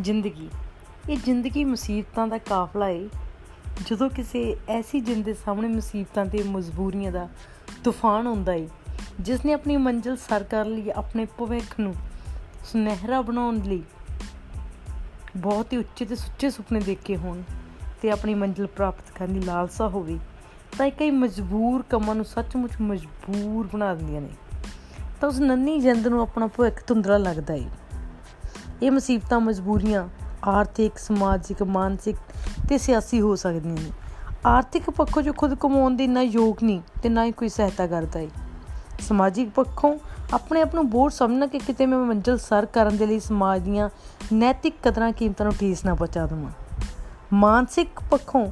ਜ਼ਿੰਦਗੀ। ਇਹ ਜ਼ਿੰਦਗੀ ਮੁਸੀਬਤਾਂ ਦਾ ਕਾਫਲਾ ਏ। ਜਦੋਂ ਕਿਸੇ ਐਸੀ ਜਿੰਦ ਦੇ ਸਾਹਮਣੇ ਮੁਸੀਬਤਾਂ ਤੇ ਮਜਬੂਰੀਆਂ ਦਾ ਤੂਫਾਨ ਹੁੰਦਾ ਏ ਜਿਸ ਨੇ ਆਪਣੀ ਮੰਜ਼ਿਲ ਸਰ ਕਰ ਲਈ, ਆਪਣੇ ਭਵਿੱਖ ਨੂੰ ਸੁਨਹਿਰਾ ਬਣਾਉਣ ਲਈ ਬਹੁਤ ਹੀ ਉੱਚੇ ਤੇ ਸੁੱਚੇ ਸੁਪਨੇ ਦੇਖੇ ਹੋਣ ਤੇ ਆਪਣੀ ਮੰਜ਼ਿਲ ਪ੍ਰਾਪਤ ਕਰਨ ਦੀ ਲਾਲਸਾ ਹੋਵੇ, ਤਾਂ ਕਈ ਮਜਬੂਰ ਕੰਮਾਂ ਨੂੰ ਸੱਚਮੁੱਚ ਮਜਬੂਰ ਬਣਾ ਦਿੰਦੀਆਂ ਨੇ। ਤਾਂ ਉਸ ਨੰਨੀ ਜਿੰਦ ਨੂੰ ਆਪਣਾ ਭਵਿੱਖ ਧੁੰਦਲਾ ਲੱਗਦਾ ਏ। ਇਹ ਮੁਸੀਬਤਾਂ ਮਜਬੂਰੀਆਂ, ਆਰਥਿਕ, ਸਮਾਜਿਕ, ਮਾਨਸਿਕ ਤੇ ਸਿਆਸੀ ਹੋ ਸਕਦੀਆਂ ਨੇ। ਆਰਥਿਕ ਪੱਖੋਂ ਜੋ ਖੁਦ ਕਮਾਉਣ ਦੇ ਇੰਨਾ ਯੋਗ ਨਹੀਂ ਤੇ ਨਾ ਹੀ ਕੋਈ ਸਹਾਇਤਾ ਕਰਦਾ ਹੈ ਸਮਾਜਿਕ ਪੱਖੋਂ ਆਪਣੇ ਆਪ ਨੂੰ ਬੋਝ ਸਮਝਣਾ ਕਿ ਕਿਤੇ ਮੈਂ ਮੰਜ਼ਿਲ ਸਰ ਕਰਨ ਦੇ ਲਈ ਸਮਾਜ ਦੀਆਂ ਨੈਤਿਕ ਕਦਰਾਂ ਕੀਮਤਾਂ ਨੂੰ ਠੇਸ ਨਾ ਪਹੁੰਚਾ ਦਵਾਂ। ਮਾਨਸਿਕ ਪੱਖੋਂ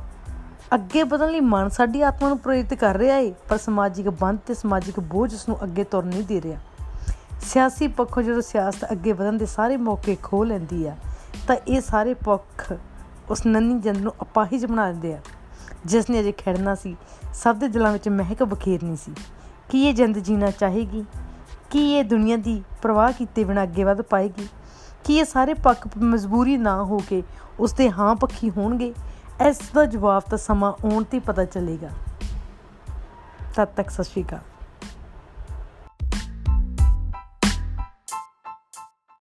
ਅੱਗੇ ਵਧਣ ਲਈ ਮਨ ਸਾਡੀ ਆਤਮਾ ਨੂੰ ਪ੍ਰੇਰਿਤ ਕਰ ਰਿਹਾ ਹੈ ਪਰ ਸਮਾਜਿਕ ਬੰਧ ਤੇ ਸਮਾਜਿਕ ਬੋਝ ਉਸ ਨੂੰ ਅੱਗੇ ਤੁਰ ਨਹੀਂ ਦੇ ਰਿਹਾ। ਸਿਆਸੀ ਪੱਖੋਂ ਜਦੋਂ ਸਿਆਸਤ ਅੱਗੇ ਵਧਣ ਦੇ ਸਾਰੇ ਮੌਕੇ ਖੋ ਲੈਂਦੀ ਆ, ਤਾਂ ਇਹ ਸਾਰੇ ਪੱਖ ਉਸ ਨੰਨੀ ਜੰਦ ਨੂੰ ਅਪਾਹਿਜ ਬਣਾ ਦਿੰਦੇ ਆ। ਜਿਸ ਨੇ ਅਜੇ ਖੜਨਾ ਸੀ, ਸਭ ਦੇ ਦਿਲਾਂ ਵਿੱਚ ਮਹਿਕ ਬਖੇਰਨੀ ਸੀ ਕੀ ਇਹ ਜਿੰਦ ਜੀਣਾ ਚਾਹੇਗੀ, ਕੀ ਇਹ ਦੁਨੀਆ ਦੀ ਪਰਵਾਹ ਕੀਤੇ ਬਿਨਾਂ ਅੱਗੇ ਵਧ ਪਾਏਗੀ, ਕੀ ਇਹ ਸਾਰੇ ਪੱਖ ਮਜਬੂਰੀ ਨਾ ਹੋ ਕੇ ਉਸ ਦੇ ਹਾਂ ਪੱਖੀ ਹੋਣਗੇ, ਇਸ ਦਾ ਜਵਾਬ ਤਾਂ ਸਮਾਂ ਆਉਣ ਤੇ ਪਤਾ ਚੱਲੇਗਾ। ਤਦ ਤੱਕ ਸਤਿ ਸ਼੍ਰੀ ਅਕਾਲ।